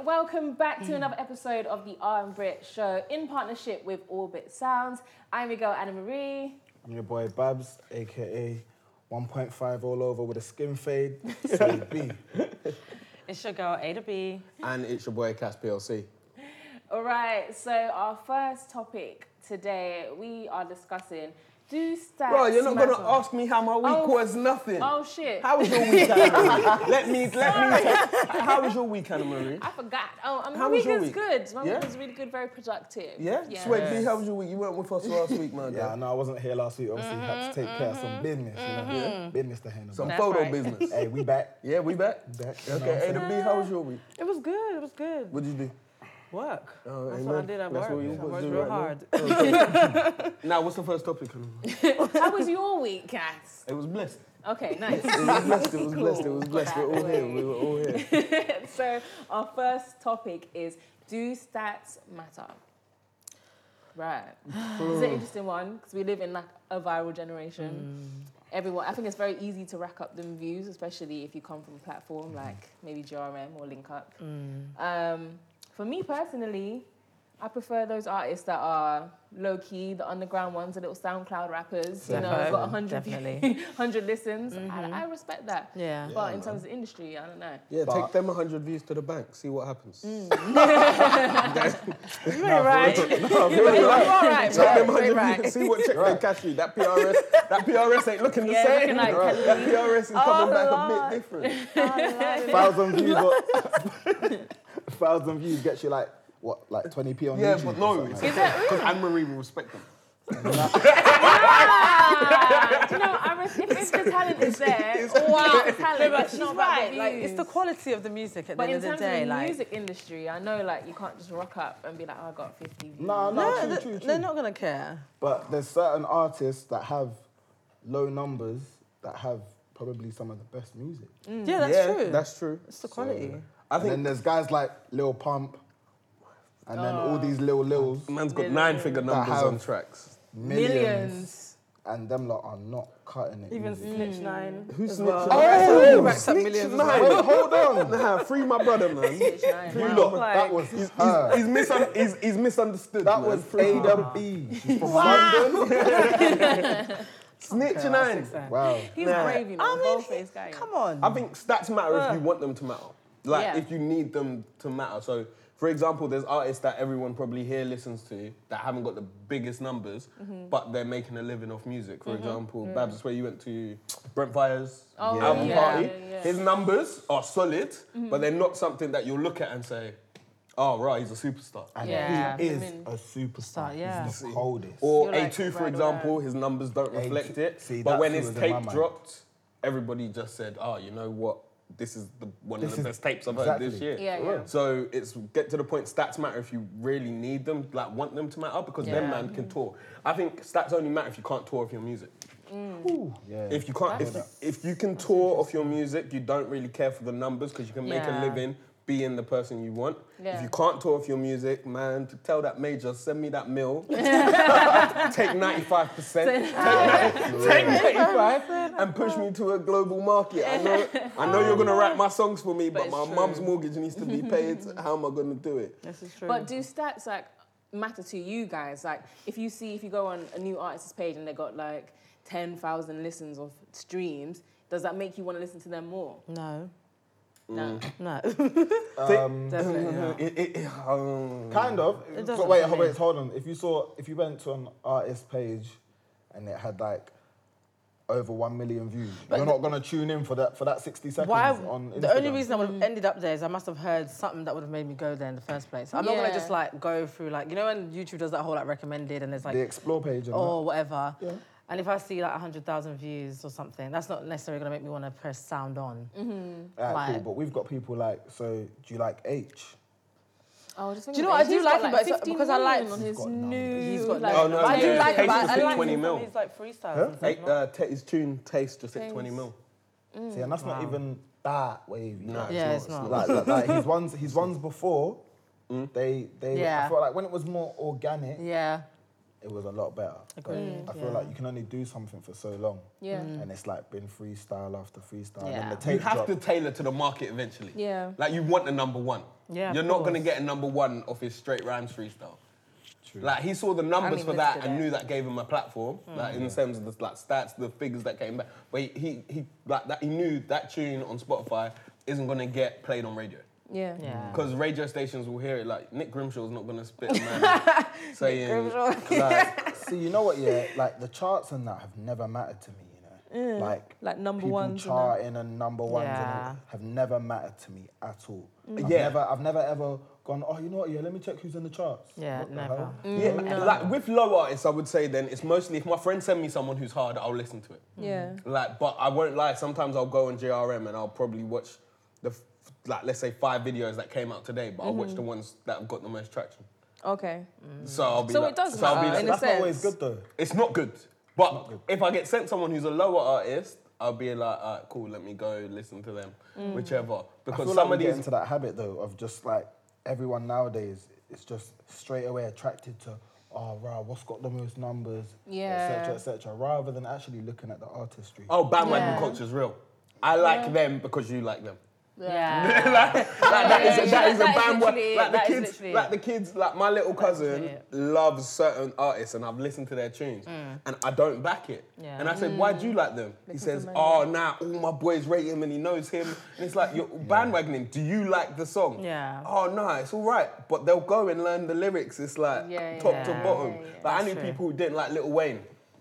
welcome back to mm. another episode of the R and Brit Show in partnership with Orbit Sounds. I'm your girl Anna Marie. I'm your boy Babs, aka 1.5 all over with a skin fade. So B. It's your girl A to B. And it's your boy Cass PLC. All right, so our first topic today we are discussing do stats Bro, you're not gonna ask me how my week Oh. was nothing. Oh shit! How was your week, Anna let me, let me. How was your week, Anna Marie? I forgot. Oh, um, How my was week your is week? good. My Yeah? week was really good, very productive. Yeah? Yes. Swag B, how was your week? You weren't with us last week, man. Yeah, I know I wasn't here last week. Obviously, had to take care of some business, you know. Business to handle. Some That's photo right. business. Hey, we back. Yeah, we back. Back. you know what I'm Okay, A to saying? B, how was your week? It was good. It was good. What'd you do? Work. Oh, That's amen. what I did at That's work. what you I worked real right hard. Oh, now, what's the first topic? Anna Marie? How was your week, Cass? It was blessed. Okay, nice. It was blessed. It was Cool. blessed. It was blessed. We're all here. We were all here. so our first topic is do stats matter? Right. This is an hmm. interesting one because we live in like a viral generation. Hmm. Everyone, I think it's very easy to rack up them views, especially if you come from a platform like maybe GRM or Link Up. Hmm. Um, for me personally, I prefer those artists that are low key, the underground ones, the little SoundCloud rappers. You know, Defo, got 100, definitely. 100 listens. I, mm-hmm. I respect that. Yeah. But in terms of industry, I don't know. Yeah, But- take them 100 views to the bank. See what happens. Mm. You ain't right. No, You all right, Take bro. them You 100 right. views. See what check they cash you. That PRS, that PRS ain't looking the Yeah, same. looking like that PRS is coming oh, back a bit different. Oh, Thousand views. What? Thousand views gets you like what, like 20p on Yeah, YouTube. but or no, something it's like okay because Anne Marie will respect them. Ah, do you know, I res- if, if the talent is there, it's wow, the talent, But it's she's not right. the Like it's the quality of the music at the But end of the terms day. of the like music industry, I know like you can't just rock up and be like, oh, I got 50 views. No, no, no, true, th- true, true. they're not gonna care. But there's certain artists that have low numbers that have probably some of the best music. Mm. Yeah, that's yeah, true. That's true. it's the quality. I And then there's guys like Lil Pump, and then all oh. these Lil Lils, man's got nine figure numbers on tracks. millions, Millions. and them lot are not cutting it. Even easy. Snitch hmm. Nine. Who's as Snitch well. Nine? He Oh, racks Snitch Nine. well. Wait, hold on. Nah, free my brother, man. Snitch Nine. Free Wow. Lord. Like- that was her. He's, misun- he's, he's misunderstood. that man. was free my Ada B. She's from London. Snitch Nine. Wow. He's Nah. brave, you know, I mean, bold-faced guy. Come on. I think stats matter if you want them to matter. Like Yeah. if you need them to matter. So, for example, there's artists that everyone probably here listens to that haven't got the biggest numbers, Mm-hmm. but they're making a living off music. For example, Babs, that's where you went to Brent Faiyaz Oh, album yeah, party. yeah, yeah. His numbers are solid, Mm-hmm. but they're not something that you'll look at and say, "Oh, right, he's a superstar." And Yeah. he is I mean- a superstar. yeah. He's the coldest. Or You're like, A2, for right, example, right. his numbers don't A2 reflect it. see, but that's when who his was in my tape mind. dropped, everybody just said, "Oh, you know what? This is the one This of the is- best tapes I've heard this exactly. year." Yeah, yeah. So it's get to the point. Stats matter if you really need them, like want them to matter, because Yeah. then man can tour. I think stats only matter if you can't tour off your music. Yeah. If you can't, if, if you can tour off your music, you don't really care for the numbers because you can make Yeah. a living being the person you want. Yeah. If you can't tour off your music, man, to tell that major, send me that mill. take 95%. Take, take 95 and push me to a global market. I know, I know you're gonna write my songs for me, but, it's my true. mum's mortgage needs to be paid. How am I gonna do it? This is true. But do stats like matter to you guys? Like, if you see, if you go on a new artist's page and they got like ten thousand listens or streams, does that make you want to listen to them more? no, No. no. Um, Definitely not. It- it- it- um, Kind of. It So doesn't wait, for hold, me. wait, hold on. If you saw, if you went to an artist page and it had like over one million views, you're not gonna tune in for that for that sixty seconds Why? on Instagram. The only reason I would have ended up there is I must have heard something that would have made me go there in the first place. I'm not gonna just like go through like you know when YouTube does that whole like recommended and there's like the explore page. And or whatever. Yeah. And if I see like 100,000 views or something, that's not necessarily going to make me want to press sound on. that. Alright, cool. like- But we've got people like. So do you like Aitch? Oh, just Do you know what? I do like him, but it's because I like- on his got new. He's got like, Oh, no, But I do yeah, like him. But I like 20 mil. from his like freestyles. Huh? Eight, uh, ta- his tune Taste just hit 20 mil. See, and that's not even that wavy. No, Like, Yeah, it's it's not. not. like, like, like his ones, his ones before, Mm. they, they. I felt like when it was more organic, Yeah. It was a lot better. Agreed, I feel yeah. like you can only do something for so long. Yeah. Mm. And it's like been freestyle after freestyle. Yeah. And the You have drop, to tailor to the market eventually. Yeah. Like you want the number one. Yeah, You're not gonna get a number one off his straight rhymes freestyle. True. Like he saw the numbers even for that and that. knew that gave him a platform. Mm. Like in terms of the like stats, the figures that came back. But he, he he like that he knew that tune on Spotify isn't gonna get played on radio. Yeah. Yeah. Because radio stations will hear it like Nick Grimshaw's not gonna spit a man saying like, see, you know what? Yeah, like the charts and that have never mattered to me. You know, like Like number people ones and that. charting and, number ones Yeah. all, have never mattered to me at all. Mm. I've Yeah. never, I've never ever gone. Oh, you know what? Yeah, let me check who's in the charts. Yeah, What never. hell? Mm, yeah, like with low artists, I would say then it's mostly if my friends send me someone who's hard, I'll listen to it. Yeah. Like, but I won't lie. Sometimes I'll go on GRM and I'll probably watch the f- like let's say five videos that came out today, but I'll watch the mm-hmm. ones that have got the most traction. Okay. Mm. So I'll be So like, it does so I'll be matter like, in a That's not always sense. good though. it's not good. But if I get sent someone who's a lower artist, I'll be like, all right, cool, let me go listen to them, mm. whichever. I Because feel some like we of get these, into that habit though of just like everyone nowadays is just straight away attracted to oh rah, what's got the most numbers, Yeah. etc. etc. rather than actually looking at the artistry. oh, bandwagon Yeah. culture's real. I like them because you like them. Yeah. like, like that is a, that is a That is bandwagon. literally Like the kids, like the kids, like my little cousin loves certain artists, and I've listened to their tunes, and I don't back it. Yeah. And I said, "Why do you like them?" He says, "Oh, nah, all my boys rate him, and he knows him." And it's like you're bandwagoning. Do you like the song? Yeah. Oh, nah, it's all right, but they'll go and learn the lyrics. It's like Yeah, top to bottom. Yeah, yeah. Like I knew true. people who didn't like Lil Wayne.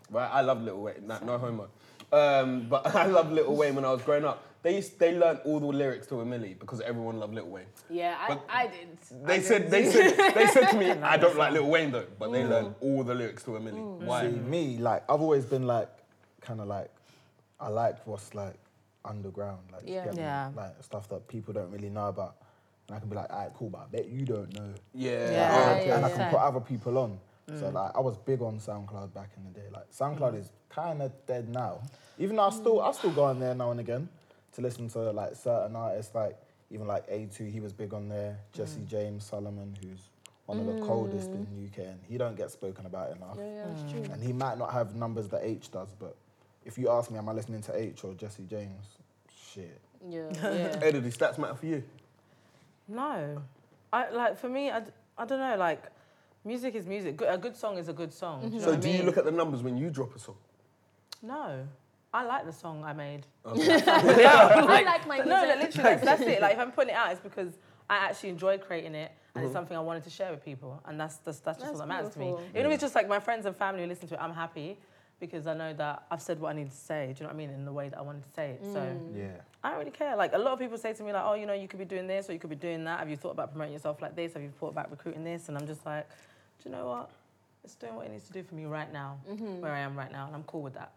Right, I love Lil Wayne. Nah, no homo. Um, but I love Lil Wayne when I was growing up. They used, they learned all the lyrics to A Milli because everyone loved Lil Wayne. Yeah, I, But I did. They I said did. they said they said to me, I don't like Lil Wayne though, but they mm. learned all the lyrics to A Milli. Mm. Why? See, me, like, I've always been like, kind of like, I like what's like underground, like, Yeah. get me? Yeah. like stuff that people don't really know about. And I can be like, alright, cool, but I bet you don't know. Yeah. Yeah. Yeah, and I can put other people on. So mm. like, I was big on SoundCloud back in the day. Like, SoundCloud is kind of dead now. Even though I still, I still go on there now and again to listen to like certain artists, like even like A2, he was big on there. Jesse mm. James Solomon, who's one of the mm. coldest in UK, and he don't get spoken about enough. Yeah, yeah, that's true. And he might not have numbers that Aitch does, but if you ask me, am I listening to Aitch or Jesse James? Shit. Yeah, yeah. Eddie, do stats matter for you? No. I like for me, I, I don't know, like music is music. Good, a good song is a good song. Do you know So what I do you look at the numbers when you drop a song? No. I like the song I made. Oh, I like my But no, like, music. literally, that's, that's it. Like, if I'm putting it out, it's because I actually enjoy creating it, and it's mm-hmm. something I wanted to share with people, and that's that's, that's just That's what matters to me. beautiful. Even if it's just like my friends and family who listen to it, I'm happy because I know that I've said what I need to say. Do you know what I mean? In the way that I wanted to say it. So mm. Yeah. I don't really care. Like a lot of people say to me, like, oh, you know, you could be doing this or you could be doing that. Have you thought about promoting yourself like this? Have you thought about recruiting this? And I'm just like, do you know what? It's doing what it needs to do for me right now, mm-hmm. where I am right now, and I'm cool with that.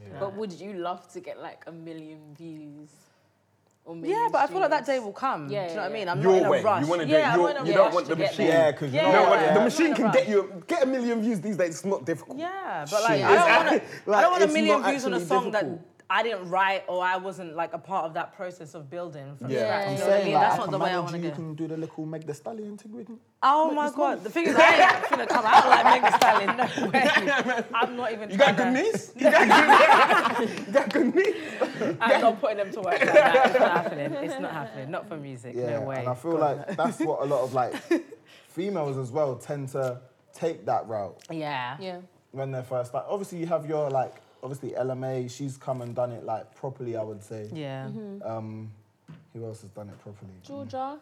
Yeah. But would you love to get like a million views? Or Yeah, but I feel like that day will come. Yeah, do you know what I mean? I'm Your not in way. a rush. You wanna do yeah, it I'm your- not in a you don't want the machine. Yeah, because Yeah, you You know know what? what? yeah. The machine can get you get a million views these days. It's not difficult. Yeah, but like I don't want to. like, I don't want a million views on a song difficult. that I didn't write or I wasn't like a part of that process of building from Yeah. scratch. I'm You I'm know what I mean? like, That's I not can the way I want to you, can do the little Meg the Stallion thing with me. Oh my god! The thing is, I ain't gonna come out like Megan Stallion. No way. I'm not even. You got good knees? You got good, you got good knees? I'm not putting them to work. Like that. It's not happening. It's not happening. Not for music. Yeah, no way. and I feel like that's what a lot of like females as well tend to take that route Yeah. Yeah. when they're first start. Obviously, you have your like obviously Ella Mai. She's come and done it like properly. I would say. Yeah. Mm-hmm. Um, who else has done it properly? Jorja.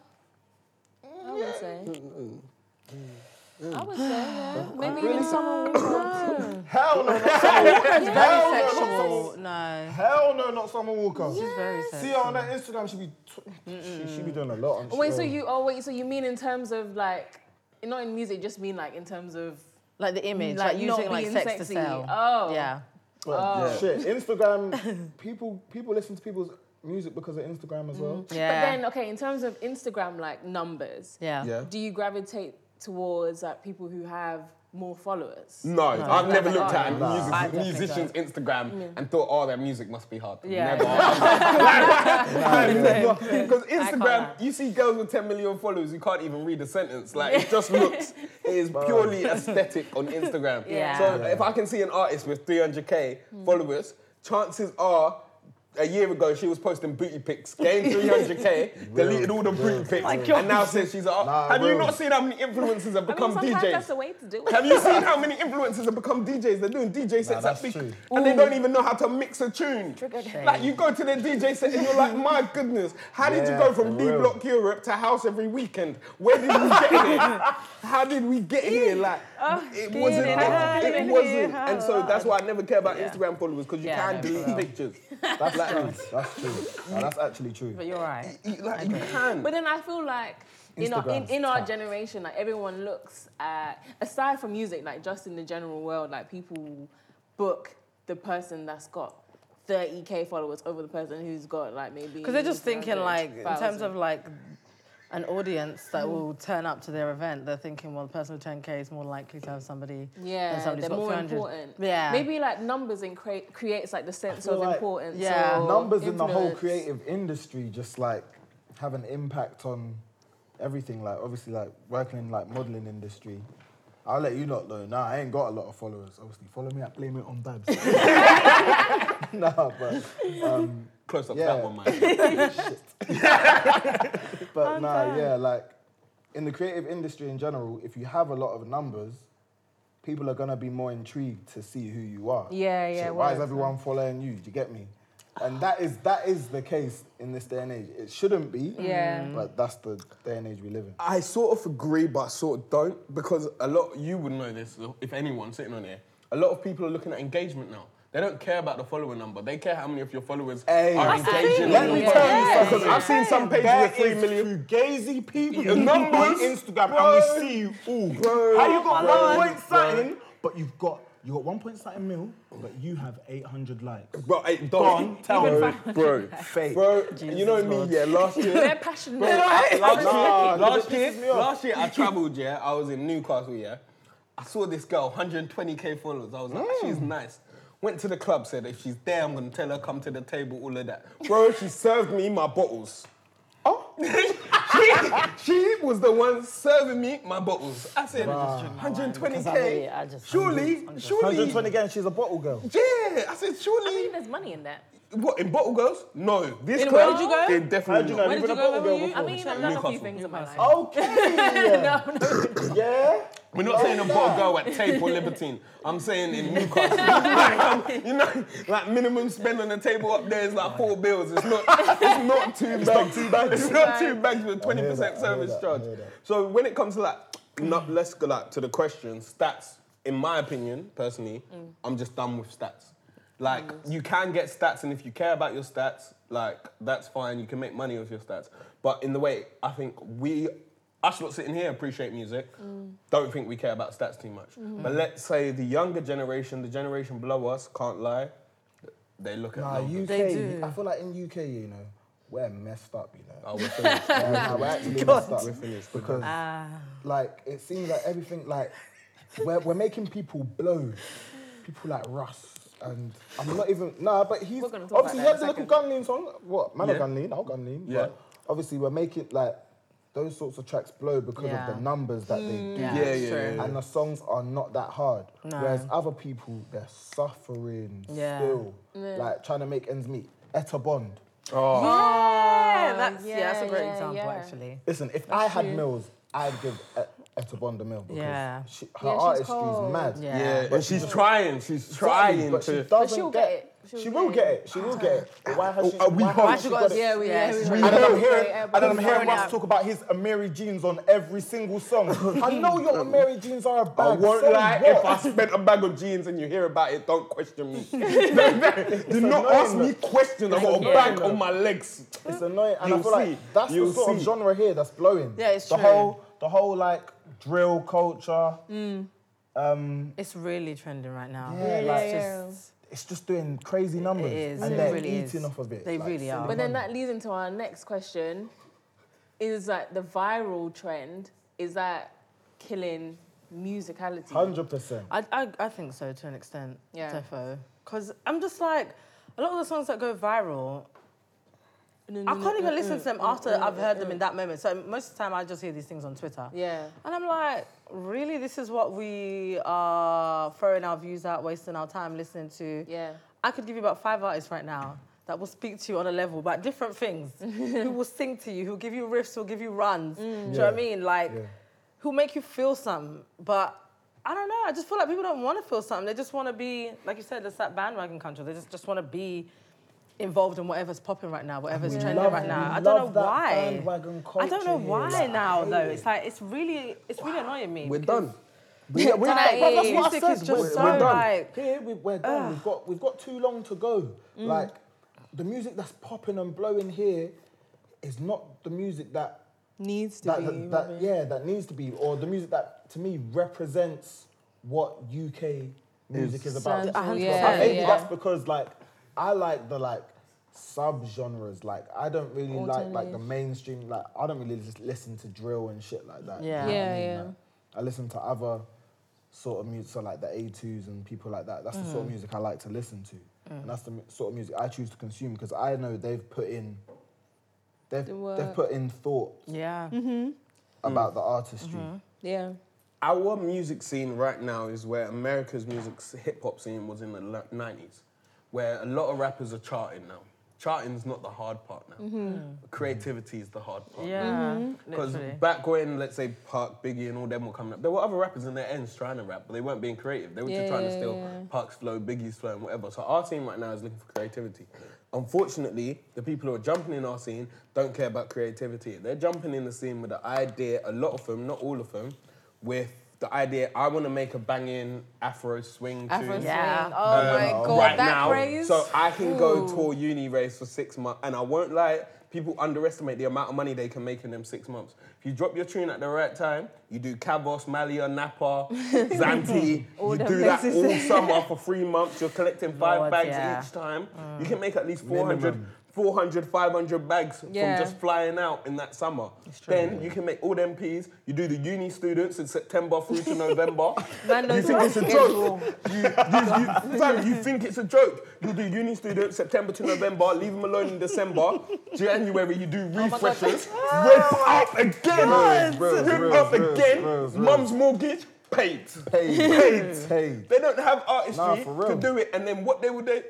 I would say. Mm-hmm. Mm-hmm. I would say, yeah. Maybe even someone. No. Hell no, not Summer Walker. Very Hell no, not sexual. Summer. No. Hell no, not Summer Walker. She's very See sexual. her on that Instagram. She be t- she, she be doing a lot. On Wait, so you? Oh, wait. So you mean in terms of like, not in music, just mean like in terms of Like the image, like, like, using like being sex sexy. to sell. Oh. Yeah. But Yeah. shit, Instagram. people people listen to people's music because of Instagram as well. Yeah. But then, okay, in terms of Instagram like numbers, yeah. Yeah. do you gravitate towards like people who have more followers? No, I've never Like looked at a music, musician's Instagram and thought, oh, their music must be hard. Yeah. Never. Because Instagram, you see girls with 10 million followers who can't even read a sentence. Like, it just looks, it is purely aesthetic on Instagram. Yeah. So if I can see an artist with 300k followers, chances are, a year ago, she was posting booty pics, gained 300k, deleted all the booty pics, and now says she's an art. Nah, Have you not seen how many influencers have I mean, become DJs? that's the way to do it. Have you seen how many influencers have become DJs? They're doing DJ sets that's at big, true. and they don't even know how to mix a tune. Like you go to their DJ set and you're like, my goodness, how did you go from for D. Block Europe to house every weekend? Where did we get here? how did we get here? Like Oh, it wasn't. in It, house, it wasn't. And so that's why I never care about Yeah. Instagram followers because you Yeah, can no, delete for pictures. That's true. That's true. Nah, that's actually true. But you're right. You- Like you can. But then I feel like in our, in, in our generation, like everyone looks at aside from music, like just in the general world, like people book the person that's got 30k followers over the person who's got like maybe Because they're just thinking like in terms of like an audience that will turn up to their event. They're thinking, well, the person with 10k is more likely to have somebody. yeah, than somebody they're who's got more 300. important. Yeah. maybe like numbers and crea- creates like the sense of like- importance. Yeah. or Numbers in the whole creative industry just like have an impact on everything. Like obviously, like working in like modeling industry. I'll let you not know. Nah, I ain't got a lot of followers. Obviously, follow me at Blame It on Babs. nah, but um, Close up Yeah. that one, man. but nah, yeah, like in the creative industry in general, if you have a lot of numbers, people are gonna be more intrigued to see who you are. Yeah, yeah, So why is word. everyone following you? Do you get me? And that is that is the case in this day and age. It shouldn't be. Yeah. But that's the day and age we live in. I sort of agree, but I sort of don't because a lot you would know this if anyone sitting on here. A lot of people are looking at engagement now. They don't care about the follower number. They care how many of your followers Hey, are That's the engaging. thing. Let me tell you something. Because I've seen some pages There with three is million. fugazi people Yeah, on Instagram, bro. and we see you all. Bro. How you got Bro. one point something, but you've got you got one point something mil, but you have eight hundred likes. Bro, hey, don't tell bro, me. bro, Fake. bro. you know me, yeah. Last year, They're passionate. last Nah, year, last year, pisses me off. last year I travelled. Yeah, I was in Newcastle. Yeah, I saw this girl, 120k followers. I was like, she's mm. nice. Went to the club, said if she's there, I'm gonna tell her come to the table, all of that. Bro, she served me my bottles. Oh, she, she was the one serving me my bottles. I said, Because I 120k. really- I just- Surely, surely. 120 again, she's a bottle girl. Yeah, I said, surely. I mean, there's money in that. What in bottle girls? No, this In- club. where did you go? They definitely How'd you know? not. Where You've did you a go? bottle Where were you? I before. mean, I've done a few Newcastle. things in my life. Okay. no, no. Yeah. We're not saying a bottle girl at Tape or Libertine. I'm saying in Newcastle. Like, um, you know, like minimum spend on the table up there is like four bills. It's not. It's not two bags. two bags. It's not two bags with twenty percent that, I hear service that, I charge. hear that. So when it comes to like, not, let's go like to the question. Stats. In my opinion, personally, I'm just done with stats. Like you can get stats, and if you care about your stats, like that's fine. You can make money with your stats. But in the way I think we, us lot sitting here appreciate music, don't think we care about stats too much. But let's say the younger generation, the generation below us, can't lie. They look at Nah, numbers. UK. They do. I feel like in UK, you know, we're messed up. You know. Oh, we're finished. Yeah, nah, we're actually messed up. We're finished. because Ah. like it seems like everything like we're, we're making people blow people like Russ and I'm not even nah but he's We're gonna talk obviously he about has a that in little a gun lean song what man Yeah. of gun lean I'll gun lean Yeah. but obviously we're making like those sorts of tracks blow because Yeah. of the numbers that they mm. do Yeah, Yeah, yeah, true. yeah, yeah. and the songs are not that hard No. whereas other people they're suffering Yeah. still like trying to make ends meet Etta Bond Oh, Yeah, that's yeah, yeah, that's a great yeah, example yeah. actually. Listen, if I had true. mills, I'd give Etta Bond a mill because Yeah. she, her Yeah, she's artistry cold. is mad. Yeah. yeah. But And she's trying. She's trying but she to. doesn't she'll get, get it. She'll she get will it. get it. She will get it. But Why has she? Oh, uh, we why hope. has she got it? Yeah, we, Yeah, yeah, we, we- And then I'm hearing, Yeah, and then I'm but- hearing Throwing Russ talk about his Amiri jeans on every single song. I know your Amiri jeans are a bag. I won't so lie, what? if I spent a bag of jeans and you hear about it, don't question me. Do not annoying, ask me look. questions. I've got a Yeah. bag on my legs. It's annoying, and I You'll feel see. like that's You'll the sort see. of genre here that's blowing. Yeah, it's the true. whole, the whole like drill culture. Um, It's really trending right now. Yeah, it's like- just it's just doing crazy numbers, is, and it they're really eating is. off of it. They like, really are. But then money. that leads into our next question: Is that the viral trend? Is that killing musicality. Hundred percent. I, I, I think so to an extent. Yeah. Defo. Because I'm just like, a lot of the songs that go viral, I can't even listen to them after I've heard them in that moment. So most of the time, I just hear these things on Twitter. Yeah. And I'm like, really? This is what we are throwing our views out, wasting our time listening to? Yeah. I could give you about five artists right now that will speak to you on a level about different things. who will sing to you, who'll give you riffs, who'll give you runs. Do you know what I mean? Like, Yeah. who'll make you feel something. But I don't know. I just feel like people don't want to feel something. They just want to be, like you said, it's that bandwagon country. They just, just want to be involved in whatever's popping right now, whatever's We trending love- right now. I don't know why. I don't know culture here. why Like, now though. It's like it's really it's really annoying me. We're because done. We, we, Like, that's what I music is said. just We're- so we're done. like Here we, we're done. We've got we've got too long to go. Mm. Like the music that's popping and blowing here is not the music that Needs to that, be. that, that yeah that needs to be or the music that to me represents what UK music is, about. Central, A yeah, percent. Maybe yeah. that's because like I like the like sub genres. Like I don't really like like the mainstream. Like I don't really just listen to drill and shit like that. Yeah. what I Yeah, mean? yeah. Like, I listen to other sort of music, so like the A2s and people like that. That's the sort of mm. music I like to listen to, mm. and that's the sort of music I choose to consume because I know they've put in. They've, The they've put in thought yeah. Mm-hmm. about mm. the artistry. Mm-hmm. Yeah. Our music scene right now is where America's music hip hop scene was in the 90s, where a lot of rappers are charting now. Charting's not the hard part now. Mm-hmm. Creativity is the hard part. Yeah. Mm-hmm. Because Literally. back when, let's say, Pac, Biggie, and all them were coming up, there were other rappers in their ends trying to rap, but they weren't being creative. They were Yeah, just trying to steal yeah. Pac's flow, Biggie's flow, and whatever. So our team right now is looking for creativity. Unfortunately, the people who are jumping in our scene don't care about creativity. They're jumping in the scene with the idea, a lot of them, not all of them, with the idea, I want to make a banging Afro swing Afro tune. Yeah. swing. Oh my Um, god, right that now, phrase. so I can go Ooh. tour uni race for six months, and I won't lie. People underestimate the amount of money they can make in them six months. If you drop your tune at the right time, you do Kavos, Malia, Napa, Zante, you do that all summer for three months. You're collecting five Lord, bags yeah. each time. You can make at least 400, Minimum. 400 500 bags Yeah. from just flying out in that summer. Then you can make all them P's. You do the uni students in September through to November. Man you think it's a joke? You, you, you, fam, you think it's a joke? You do uni students September to November, leave them alone in December. January you do refreshers, rip up again, Bros, rip bros, up again. bros, bros. Mum's mortgage paid. Paid, Paid. paid. They don't have artistry Nah, to do it, and then what they would they,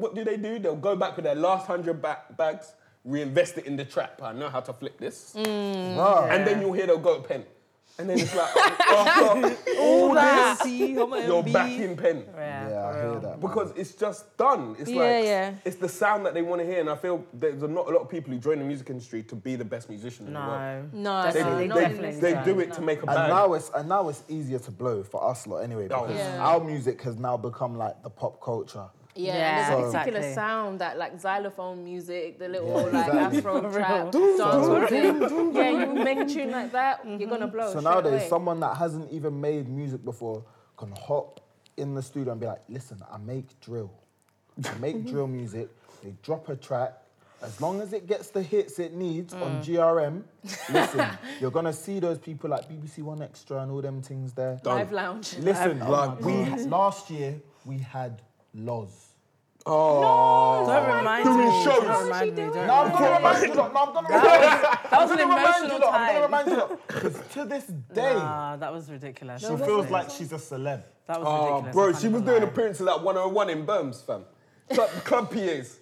what do they do? They'll go back with their last hundred ba- bags, reinvest it in the trap. I know how to flip this, mm. Bruh. and then you'll hear they'll go pen, and then it's like after oh, oh, oh, all this, See, you're back in pen. Yeah, Yeah, I hear real. that. man. Because it's just done. It's Yeah, like yeah. it's the sound that they want to hear, and I feel there's not a lot of people who join the music industry to be the best musician in the world. No. No, They, no, Definitely, no, they, they don't. do it to make a And now it's and now it's easier to blow for us lot anyway Oh, because Yeah. our music has now become like the pop culture. Yeah, Yeah, and there's a particular exactly. sound that like xylophone music, the little Yeah, like exactly. Afro For trap, real. dance thing. Yeah, you make a tune like that, you're gonna mm-hmm. blow. So nowadays, away. someone that hasn't even made music before can hop in the studio and be like, "Listen, I make drill. I make mm-hmm. drill music. They drop a track." As long as it gets the hits it needs on mm. GRM, listen, you're gonna see those people like BBC 1Xtra and all them things there. live lounge. Listen, Live- we last year we had Loz. Oh, Don't remind Doing me. shows. Don't remind me. Don't No, I'm remind gonna me. remind you lot. I'm gonna remind you. That was an I'm gonna remind you emotional lot. I'm gonna time. remind you. Because to this day, Nah, that was ridiculous. she feels like she's a celeb. That was oh, ridiculous. bro, she was even doing lie. appearances at 101 in Berms, fam. Club, club PAs.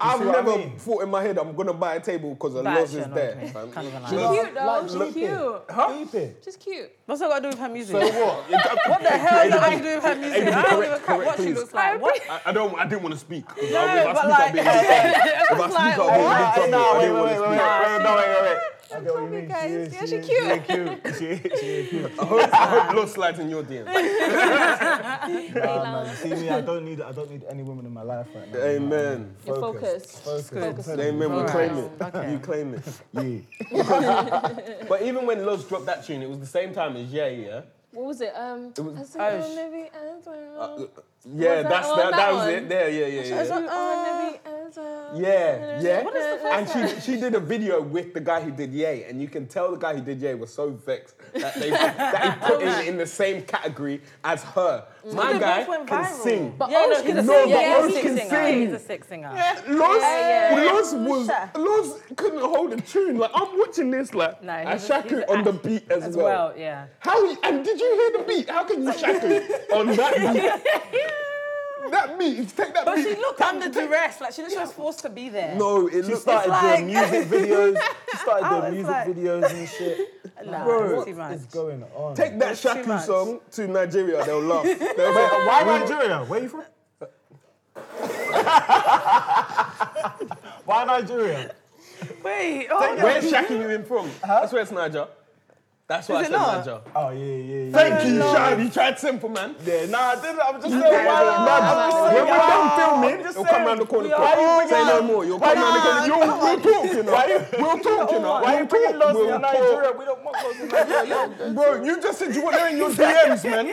I've see what I never mean? thought in my head I'm gonna buy a table because a That Loz is there. fam. Can't even lie. She She's cute though, like, she's look cute. Huh? Keep it. She's cute. What's that got to do with her music? So what? What the hell does that have to do with her music? Amy, I don't correct- give a crap what correct, she looks like. What? I, I don't. I didn't want to speak. 'cause No, I, if I but speak, like- I'll be in trouble. If I speak, like, I'll be in trouble. No, wait, wait, wait, wait, no, wait, wait, wait. I get what you you mean. guys. She is, Yeah, she she is, cute. She is cute. She is, she is cute. I hope, I hope Loz slides in your DM. Nah, man. See me, I don't need, I don't need any women in my life right now. Amen. You're focused. Focused. Focused. Amen. We Alright. claim it. Okay. You claim it. Yeah. But even when Loz dropped that tune, it was the same time as Yeah, yeah. What was it? Um, It was- I said, Oh, oh, sh- maybe as well. Yeah, that that's on that. that That was one? it. There, yeah, yeah, yeah. You are maybe as There's a- Yeah, oh, ah. yeah. What is the and she she did a video with the guy who did Yay, and you can tell the guy who did Yay was so vexed that they that he put him in the same category as her. Mm. My They guy can sing. But yeah, no, Osh he's a can No, singer. but Yeah, Osh he's a can singer. sing. He's a sick singer. Loz, yeah, yeah. Loz was Sha. Loz couldn't hold a tune. Like I'm watching this like No, and he's a- Shaku on the beat as, As well. well, yeah. How and did you hear the beat? How can you Shaku on that beat? that beat, take that But beat. she looked under duress, like she literally was forced to be there. No, it She looked started like- doing music videos. She started doing music like- videos and shit. Nah, Bro, it's too what much. is going on? Take that It's Shaku song to Nigeria, they'll laugh. They'll Wait, why Nigeria? Where are you from? why Nigeria? Wait, oh, Where's Shaku in from? That's where it's Niger. That's why Is I it said not? Niger. Oh yeah, yeah, yeah. Thank you, Shad. You tried simple, man. Yeah, nah, I didn't. I'm just saying. Why- yeah, nah. I'm just When we're done filming, just you'll come saying, round the corner. we why you Say no more. You'll why come round the you- corner. You'll, we'll talk, you know. We'll talk, you know. Why you bringing talk. lost We'll in talk. Nigeria? We don't want lost in Nigeria. Bro, you just said you were there in your DMs, man.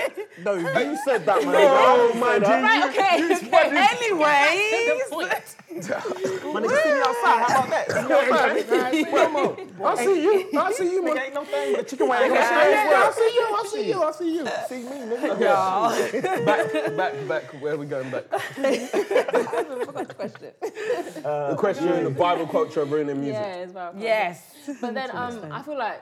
No, you said that, man. Oh, my G. Right, okay, You, you okay. spotted- Anyway, The point. Man, nigga, see me outside. How about that? See me outside. I see you. I see you, man. Ain't no thing with a chicken wing. I see you. I'll see you. I'll see you. See me, nigga. Back, back, back. Where are we going back? I forgot the question. The question: the Bible culture of ruining music. Yeah, it's about yes. But then um, I feel like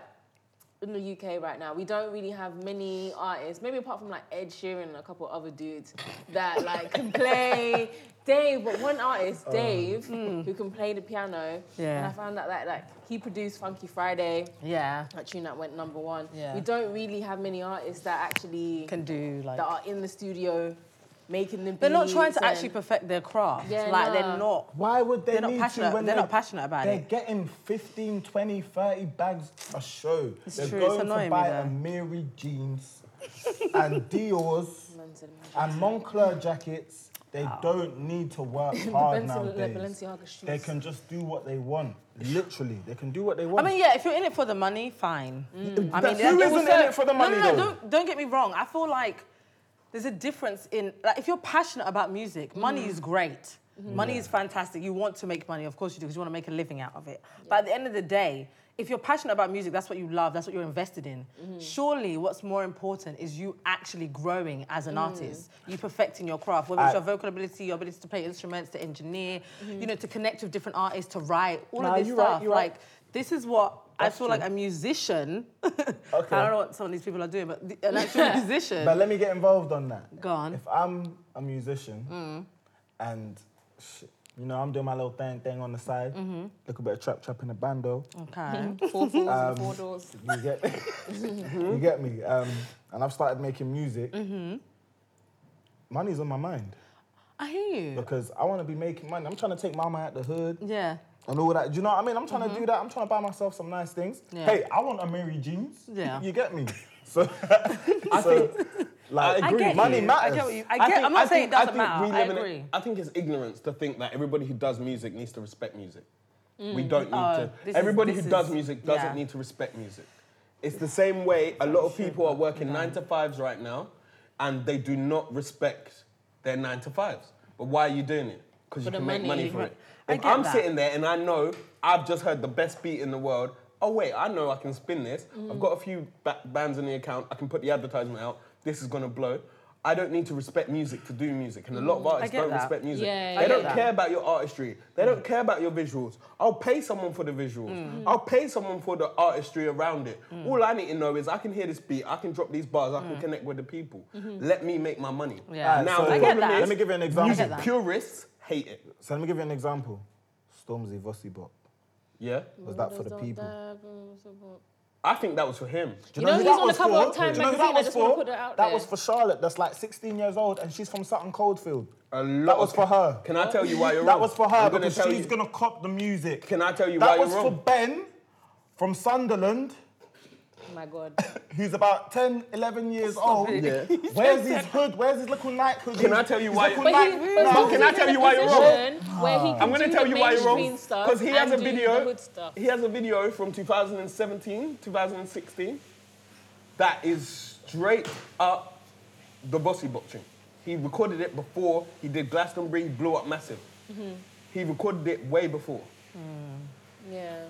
in the UK right now, we don't really have many artists, maybe apart from like Ed Sheeran and a couple other dudes that like can play Dave, but one artist, oh. Dave, hmm. who can play the piano. Yeah. And I found out that like he produced Funky Friday, Yeah, that tune that went number one. Yeah. We don't really have many artists that actually can do like. that are in the studio making the They're not trying beats to actually perfect their craft. Yeah, like nah. they're not. Why would they They're not need passionate- to when they're not passionate about it. they're getting 15, 20, 30 bags a show. It's they're true, it's going annoying to buy though. Amiri jeans and Dior's and Moncler jackets. They ah. don't need to work hard Balenciaga- nowadays. Balenciaga. They can just do what they want. Literally, they can do what they want. I mean, yeah, if you're in it for the money, fine. Mm. I mean, That's- it- who it isn't also- in it for the money, No, no, no, don't, don't get me wrong. I feel like there's a difference in, like, if you're passionate about music, money is mm. great. Mm-hmm. Money is fantastic. You want to make money, of course you do, because you want to make a living out of it. But at the end of the day, if you're passionate about music, that's what you love, that's what you're invested in. Mm-hmm. Surely, what's more important is you actually growing as an mm. artist, you perfecting your craft, whether it's I- your vocal ability, your ability to play instruments, to engineer, mm-hmm. you know, to connect with different artists, to write, all Nah, of this you're right, stuff. you're right. like, this is what I feel true. like a musician. Okay. I don't know what some of these people are doing, but the, an actual musician. But let me get involved on that. Go on. If I'm a musician and sh- you know I'm doing my little thing thing on the side, little bit of trap trap in the bando. okay. Four fours Um, and four doors. You get you get me. Um, and I've started making music. Mhm. Money's on my mind I hear you. because I want to be making money. I'm trying to take mama out the hood Yeah. And all that. Do you know what I mean? I'm trying to do mm-hmm. that. I'm trying to buy myself some nice things. Yeah. Hey, I want Amiri jeans. Yeah. You get me? So, I think like I agree. get money you. matters. I get what you. I get. I'm not saying it doesn't matter. I live in agree. I think it's ignorance to think that everybody who does music needs to respect music. We mm. don't need Oh, to. this is- Everybody who does music doesn't yeah. need to respect music. It's the same way a lot of people are working nine to fives right now, and they do not respect their nine to fives. But why are you doing it? Because you can make money. money for it. I If get I'm that. sitting there and I know I've just heard the best beat in the world. Oh wait, I know I can spin this. I've mm. got a few ba- bands in the account. I can put the advertisement out. This is gonna blow. I don't need to respect music to do music, and a lot of mm. artists don't that. respect music. Yeah, they don't that. care about your artistry. They don't mm. care about your visuals. I'll pay someone for the visuals. Mm. I'll pay someone for the artistry around it. All I need to know is I can hear this beat, I can drop these bars, I can connect with the people. Mm-hmm. Let me make my money. Mm-hmm. Yeah. Alright, Now so the I get problem that. is, Let me give you an example. music purists hate it. So let me give you an example. Stormzy Vossi Bop. Yeah, Was that for the people? I think that was for him. Do you know who he's that on the was cover for? of Time Do you know who magazine. I was just want to for? put that out That there. was for Charlotte, that's like 16 years old, and she's from Sutton Coldfield. A lot That was of- for her. Can I tell you why you're That was for her I'm gonna because tell she's you- gonna cop the music. Can I tell you that why you're right? That was wrong? for Ben from Sunderland, Oh my God. who's about 10, 11 years old. Yeah. Where's his hood? Where's his little Nike hood? Can I tell you why- But, he, No. but But can I tell you why you're wrong? Where he can I'm gonna tell you why you're wrong. Because he has a video. The hood stuff. He has a video from 2017, 2016 that is straight up the bossy boxing. He recorded it before he did Glastonbury, he blew up massive. Mm-hmm. he recorded it way before. Yeah.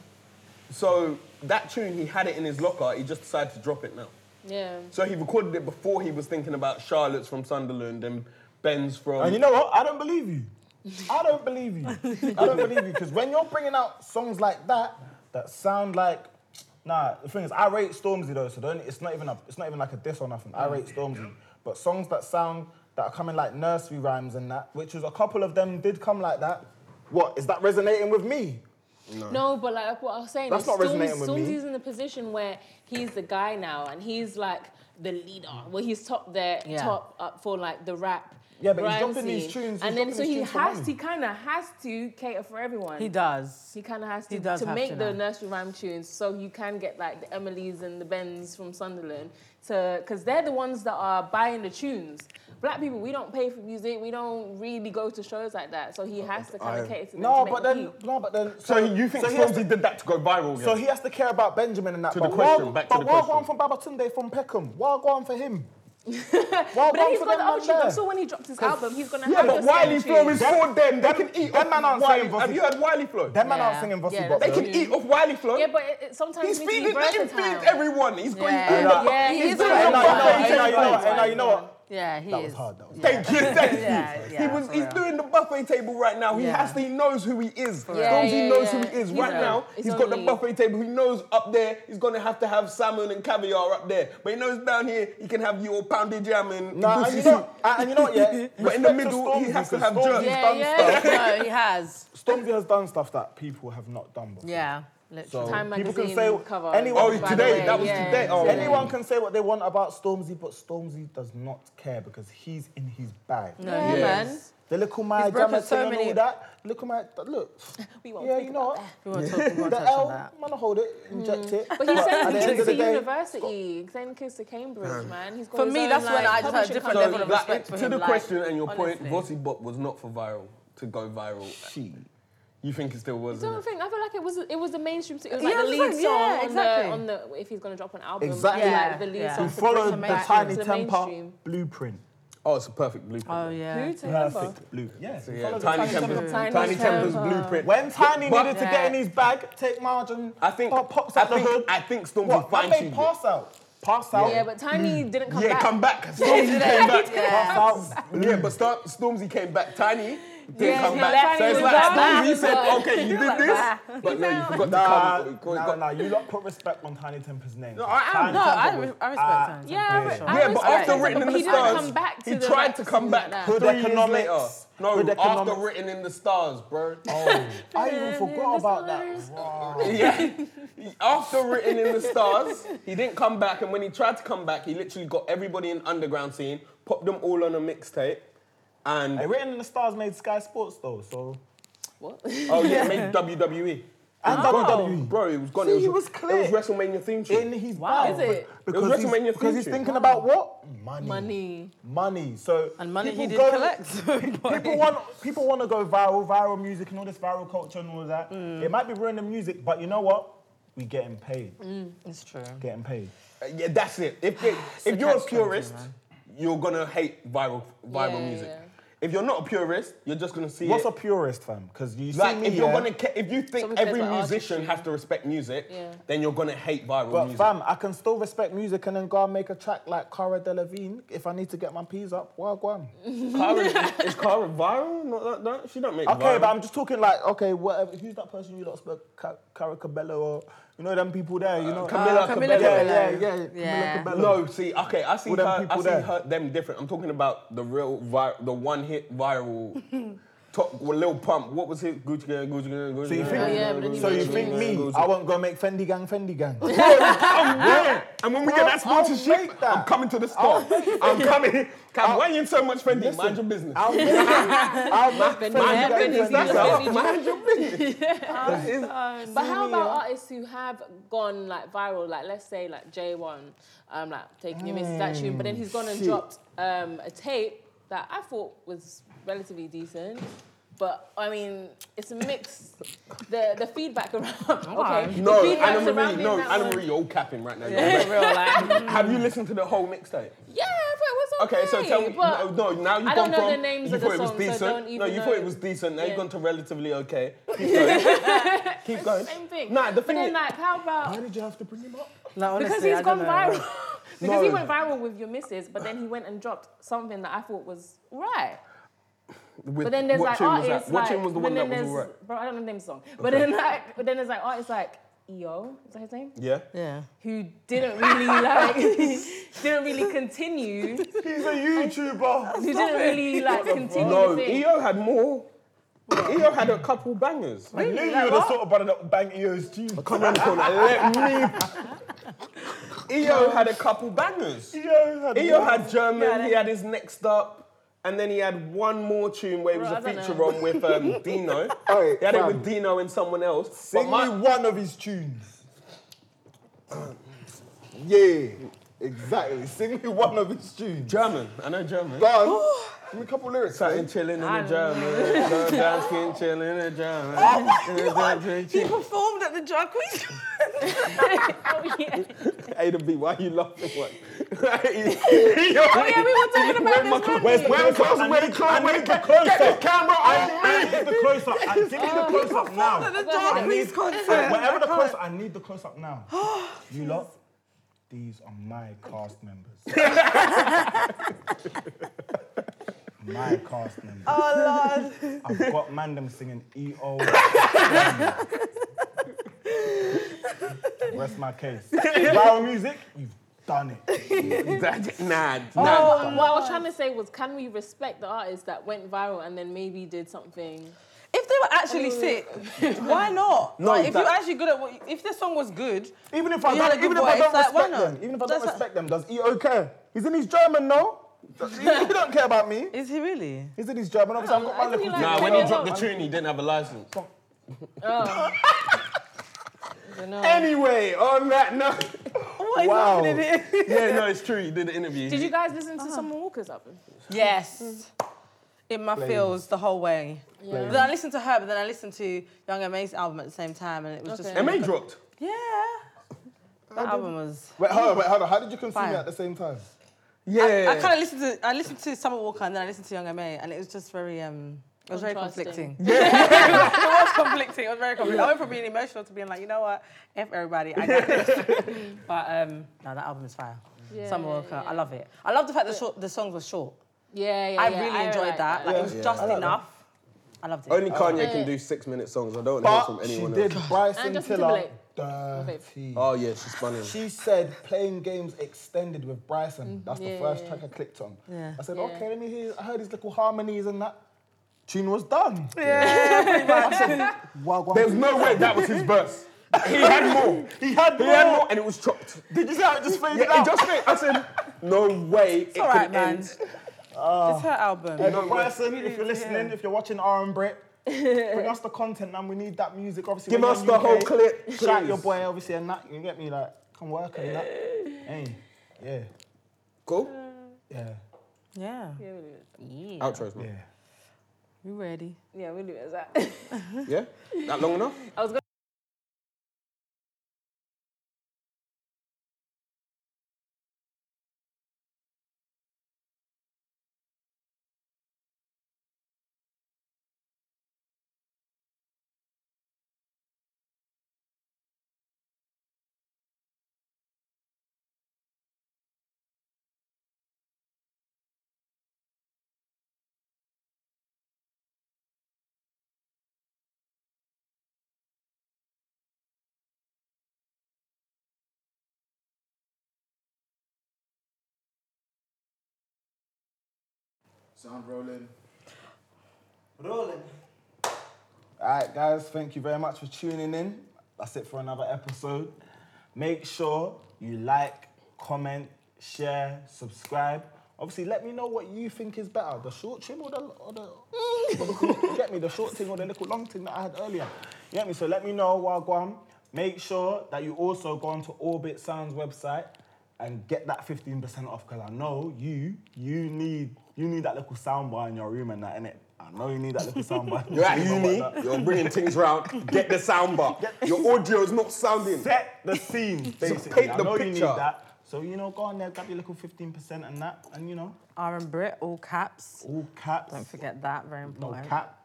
So that tune, he had it in his locker. He just decided to drop it now. Yeah. So he recorded it before he was thinking about Charlotte's from Sunderland and Ben's from. And you know what? I don't believe you. I don't believe you. I don't believe you because when you're bringing out songs like that that sound like, nah. The thing is, I rate Stormzy though, so don't, it's not even a, it's not even like a diss or nothing. I rate Stormzy, but songs that sound that are coming like nursery rhymes and that, which is a couple of them did come like that. What is that resonating with me? No, but like what I was saying, That's is not Storms- resonating with me. Stormzy's in the position where he's the guy now, and he's like the leader. Well, he's top there, Yeah. top up for like the rap. Yeah, but he's grime dropping these scene. tunes, he's and then dropping so these he tunes for has, money. he kind of has to cater for everyone. He does. He kind of has to He does to have make to the now. nursery rhyme tunes, so you can get like the Emilys and the Bens from Sunderland, to because they're the ones that are buying the tunes. Black people, we don't pay for music. We don't really go to shows like that. So he has to kind I- of cater to them. No, to but then, heat. no, but then. so you think so he Stormzy to- did that to go viral? Again? So he has to care about Benjamin and that. To but the question, Wag- back to the question. but the Wagwan question. from Babatunde from Peckham. Wagwan for him. But then he's for got the them other man tune. I there. saw when he dropped his album, he's gonna yeah, have but the Wiley same Flow is tunes. for them. They can eat them man aren't Wiley. saying Have you heard Wiley Flow? Them man aren't singing Vossi Yeah, Bop. They can eat off Wiley Flow. Yeah, but it, it, sometimes He's you need to feeding, be let him feed everyone. He's going Yeah. to Hey, eat no, up. Yeah, He's he's doing doing Hey, it you know, He's hey, you know, what, it hey, no, you know what? Yeah, he That is. was hard. That was hard. Though. Thank you, thank you. Yeah, yeah, he was. He's real. doing the buffet table right now. He Yeah. has to, he knows who he is. Yeah, Stormzy yeah, knows yeah. who he is He's right a- now. it's He's got the buffet table. He knows up there he's gonna have to have salmon and caviar up there. But he knows down here he can have your pounded jam and Nah, and you soup. know, and you know what? Yeah, But in the respect to middle, he has to 'cause have Stormzy's jerky. Yeah, done yeah. stuff. no, he has. Stormzy has done stuff that people have not done before. Yeah, So. Time people can magazine say cover. anyone. Oh, by today, way, that was yeah, today. Oh. yeah. Anyone can say what they want about Stormzy, but Stormzy does not care because he's in his bag. No, Yeah, he man. is. The little my He's broken jammer so thing and many- all that. Look at my look. We won't Yeah, speak you know about what? We won't talk, we won't The touch on L, that. man, hold it, mm. inject it. But he's at the sending end kids of to the day, university, sending kids to Cambridge, um, man. He's got For his me, own, that's when like, I just had a publishing different company. level of Like, respect for to him, the like, question and your point, honestly. Vossi Bop was not for viral to go viral. She. You think it still was? I don't think. I feel like it was it was the mainstream. It was Yeah, like the lead like- song yeah, on, exactly. the, on the if he's gonna drop an album. Exactly. it's Yeah, like the lead yeah. song. He followed him the Tinie into Tempah blueprint. Oh, it's a perfect blueprint. Oh, yeah. Who? Perfect blueprint. Yeah. So, yeah, Tinie, Tempah, Tempah. Tinie Tinie Tempah's Tempah. blueprint. When Tinie But- needed to get in his bag, take margin. I think pop, pops I out the think hood. I think Stormzy What? Man fine made pass out. Pass out. Yeah, but Tinie mm. didn't come Yeah, back. Yeah, come back. Stormzy came back. Pass out. Yeah, but Star- Stormzy came back. Tinie didn't Yeah, come yeah, back. So Tinie it's was like like, Stormzy "Bah." said, "Okay, you did this, but no, you forgot Nah, to come." you nah, got- nah, you lot put respect on Tinie Tempah's name. No, I am. Tinie No, I, re- I respect Tinie Yeah, Tempah, I for re- I Yeah, but respect after it, written but in he the didn't stars, come back to he the tried to come back like that. Hood three economics. later. No, Hood after economics. written in the stars, bro. Oh, I even forgot about that. Wow. Yeah. After written in the stars, he didn't come back, and when he tried to come back, he literally got everybody in underground scene, popped them all on a mixtape, and Hey, Written in the Stars made Sky Sports though, so. What? oh yeah, made WWE. And It was gone. WWE. bro. It was gone. See, it was, he was It clear. was WrestleMania theme tune. In his Wow. bag. Is it? Because, It was he's, WrestleMania because he's tune. thinking about what? Money. Money. Money. So And money he people did go- collect. People want people want to go viral, viral music and all this viral culture and all that. It might be ruining the music, but you know what? We getting paid. it's true. Getting paid. Uh, yeah, that's it. If it, if you're a purist, man. you're gonna hate viral viral Yeah, music. yeah. If you're not a purist, you're just gonna see What's it. a purist, fam? Because you like see me, if you're yeah, gonna, ca- if you think Someone cares every about musician artistry. has to respect music, Yeah. then you're gonna hate viral But music. fam, I can still respect music and then go and make a track like Cara Delevingne if I need to get my peas up. Well, go on. Cara, is Cara viral? Not that, that, she don't make Okay, viral. but I'm just talking like, okay, whatever. Who's that person you lot spoke? Ca- Cara Cabello or you know them people there? You know, Camila Uh, Camila Cabello. Yeah, Cabello. yeah, yeah. Yeah. Camila Cabello. No, see, okay, I see All them her, I see there. her, them different. I'm talking about the real, vi- the one hit viral, top, well, Lil Pump. What was it? Gucci Gang, Gucci Gang, Gucci So you Gang, think? Oh, yeah, but so you mentioned think me? Gucci. I won't go make Fendi Gang, Fendi Gang. I'm there. And when we Bro, get that sponsorship, I'll make that. I'm coming to the store. I'm coming. Cam, why you in so much Fendi? Mind your business. I'll make, I'll make Fendi Fendi Gang, Gang, Fendi Fendi Gang. Gang. Mind your business. But how about artists who have gone like viral, like let's say like J1, um, like taking your missus that tune, but then he's gone and shit. dropped um, a tape that I thought was relatively decent. But I mean, it's a mix. The the feedback around. Okay. the No, feedback Anna Marie, no, Anna Marie, you're all capping right now. Yeah, for real, like. Have you listened to the whole mixtape? Yeah, I've thought it was okay. Okay, so tell me. but No, no, now you've I gone don't know from the names you of thought the it was songs, so decent. don't even no, you know. thought it was decent. Now Yeah. you've gone to relatively okay. Keep going. Keep going. Same thing. Nah, the but thing then is, like, how about Why did you have to bring him up? Like, because honestly, he's I gone don't know. viral. because he No. went viral with your missus, but then he went and dropped something that I thought was right. With- But then there's what like tune was artists that? What like, tune was the but one that was alright? bro, I don't know the name of the song. But then like, but then there's like artists like EO, is that his name? Yeah. Yeah. Who didn't really like, didn't really continue. He's a YouTuber. Who didn't really like continue No. EO had more. EO had a couple bangers. I knew you were the sort of brother that would bang EO's tune. Come on, corner. Let me. EO had a couple bangers. EO had EO had German. Yeah, he had his next up. And then he had one more tune where it was Bro, a I don't feature know. on with um, Dino. Hey, he had it fam. with Dino and someone else. Sing But my- me one of his tunes. yeah, exactly. Sing me one of his tunes. German. I know German. Go on. Give me a couple lyrics. Sat chilling in the German. Go dancing, chilling in the German. Oh, in the German, He performed at the drag queen. Oh yeah. A to B, why are you laughing? What? oh Oh yeah, we were talking about this one. Where's the day. close up? Where the close- I where need the the close Get the camera I on me. need the close up. I- Give me the close up now. at the Go drag queen's concert. whatever the close up, I need the close up now. you lot, these are my cast members. my cast members. Oh Lord. I've got man them singing EO. Rest my case. Viral music, you've done it. That- Nah, No, nah. Oh, what I was trying to say was, can we respect the artist that went viral and then maybe did something? If they were actually sick, why not? No, like, if that- you're actually good at what, if the song was good, Even if I You had don't, good even if I voice, don't like, why respect not? them, even if I don't That's a- respect them, does EO care? He's in his German, no? he, he don't care about me. is he really? He's in his German. Obviously, I've got my I think he little. likes Nah, when he dropped the tune, he didn't have a license. Oh. I. Anyway, on that note. What is Wow. happening here? Yeah, no, it's true. He did the interview. Did you guys listen to uh-huh. Summer Walker's album? Yes. Mm. In my feels the whole way. Yeah. Then I listened to her, but then I listened to Young M.A.'s album at the same time, and it was just Okay. MA dropped. yeah. That album was. Wait, hold on, wait, hold on. How did you consume Fire. it at the same time? Yeah. I kind of listened to I listened to Summer Walker and then I listened to Young M.A. and it was just very um. It was very Contrasting. conflicting. it was conflicting. It was very conflicting. I went from being emotional to being like, you know what, f everybody, I got this. but um, no, that album is fire. Yeah, Summer Walker, yeah. I love it. I love the fact that short, the songs were short. Yeah, yeah. I yeah, really enjoyed like that. Like it was Yeah. just I like that. enough. I loved it. Only oh, Kanye Yeah. can do six minute songs. I don't hear But from she anyone did else. Bryson And Justin Tiller Timberlake. dirty. Oh, yeah, she's funny. She said playing games extended with Bryson. Mm-hmm. That's the yeah, first yeah, track I clicked on. Yeah. I said, Yeah. okay, let me hear. I heard these little harmonies and that. Tune was done. Yeah, I said, wow, There's no way that was his verse. He had more. He had He more. had more, and it was chopped. Did you see how it just faded Yeah, out? it just made. I said, no way. It all right, could man. end. Oh. it's her album. Hey, No, Bryson, really if you're listening, hear. if you're watching R and Brit, bring us the content, man. We need that music. Obviously, Give when us the in whole UK, clip. Shout your boy, obviously, and that. You get me, like, come work and that. Hey, yeah, Cool. yeah, Yeah. Yeah, we. Yeah. Outros, yeah. man. You ready? Yeah, we leave it as that. Yeah? That long enough? I was gonna Sound rolling. Rolling. All right, guys, thank you very much for tuning in. That's it for another episode. Make sure you like, comment, share, subscribe. Obviously, let me know what you think is better, the short trim or the, or the, or the you get me, the short thing or the little long thing that I had earlier. You get me? So let me know, Wagwan. Make sure that you also go onto Orbitsound's website and get that 15% off because I know you, you need, you need that little soundbar in your room and that, innit? I know you need that little soundbar. in You're at uni, you're bringing things round, get the sound bar. Your audio's not sounding. set the scene, basically. paint I the know you need picture. that. So you know, go on there, grab your little fifteen percent and that, and you know, R and Brit, all caps. all caps, Don't forget that, very no important. cap.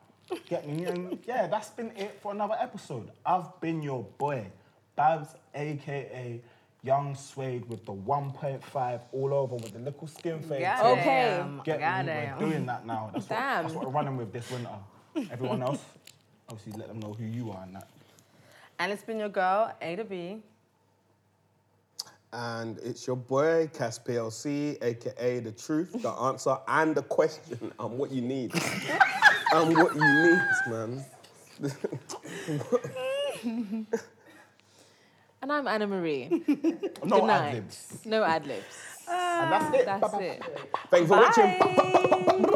Get me? And yeah, that's been it for another episode. I've been your boy, Babs, aka Young Suede, with the 1.5 all over with the little skin fade. Goddamn, too. Okay. Get me? goddamn. We're doing that now. That's what, Damn. that's what we're running with this winter. Everyone else, obviously, let them know who you are and that. And it's been your girl, A to B. And it's your boy, Cas PLC, aka The Truth, the answer, and the question. I'm what you need. I'm what you need, man. And I'm Anna Marie. No Good night. ad-libs. No ad libs. And that's it. That's it. Thank you for watching.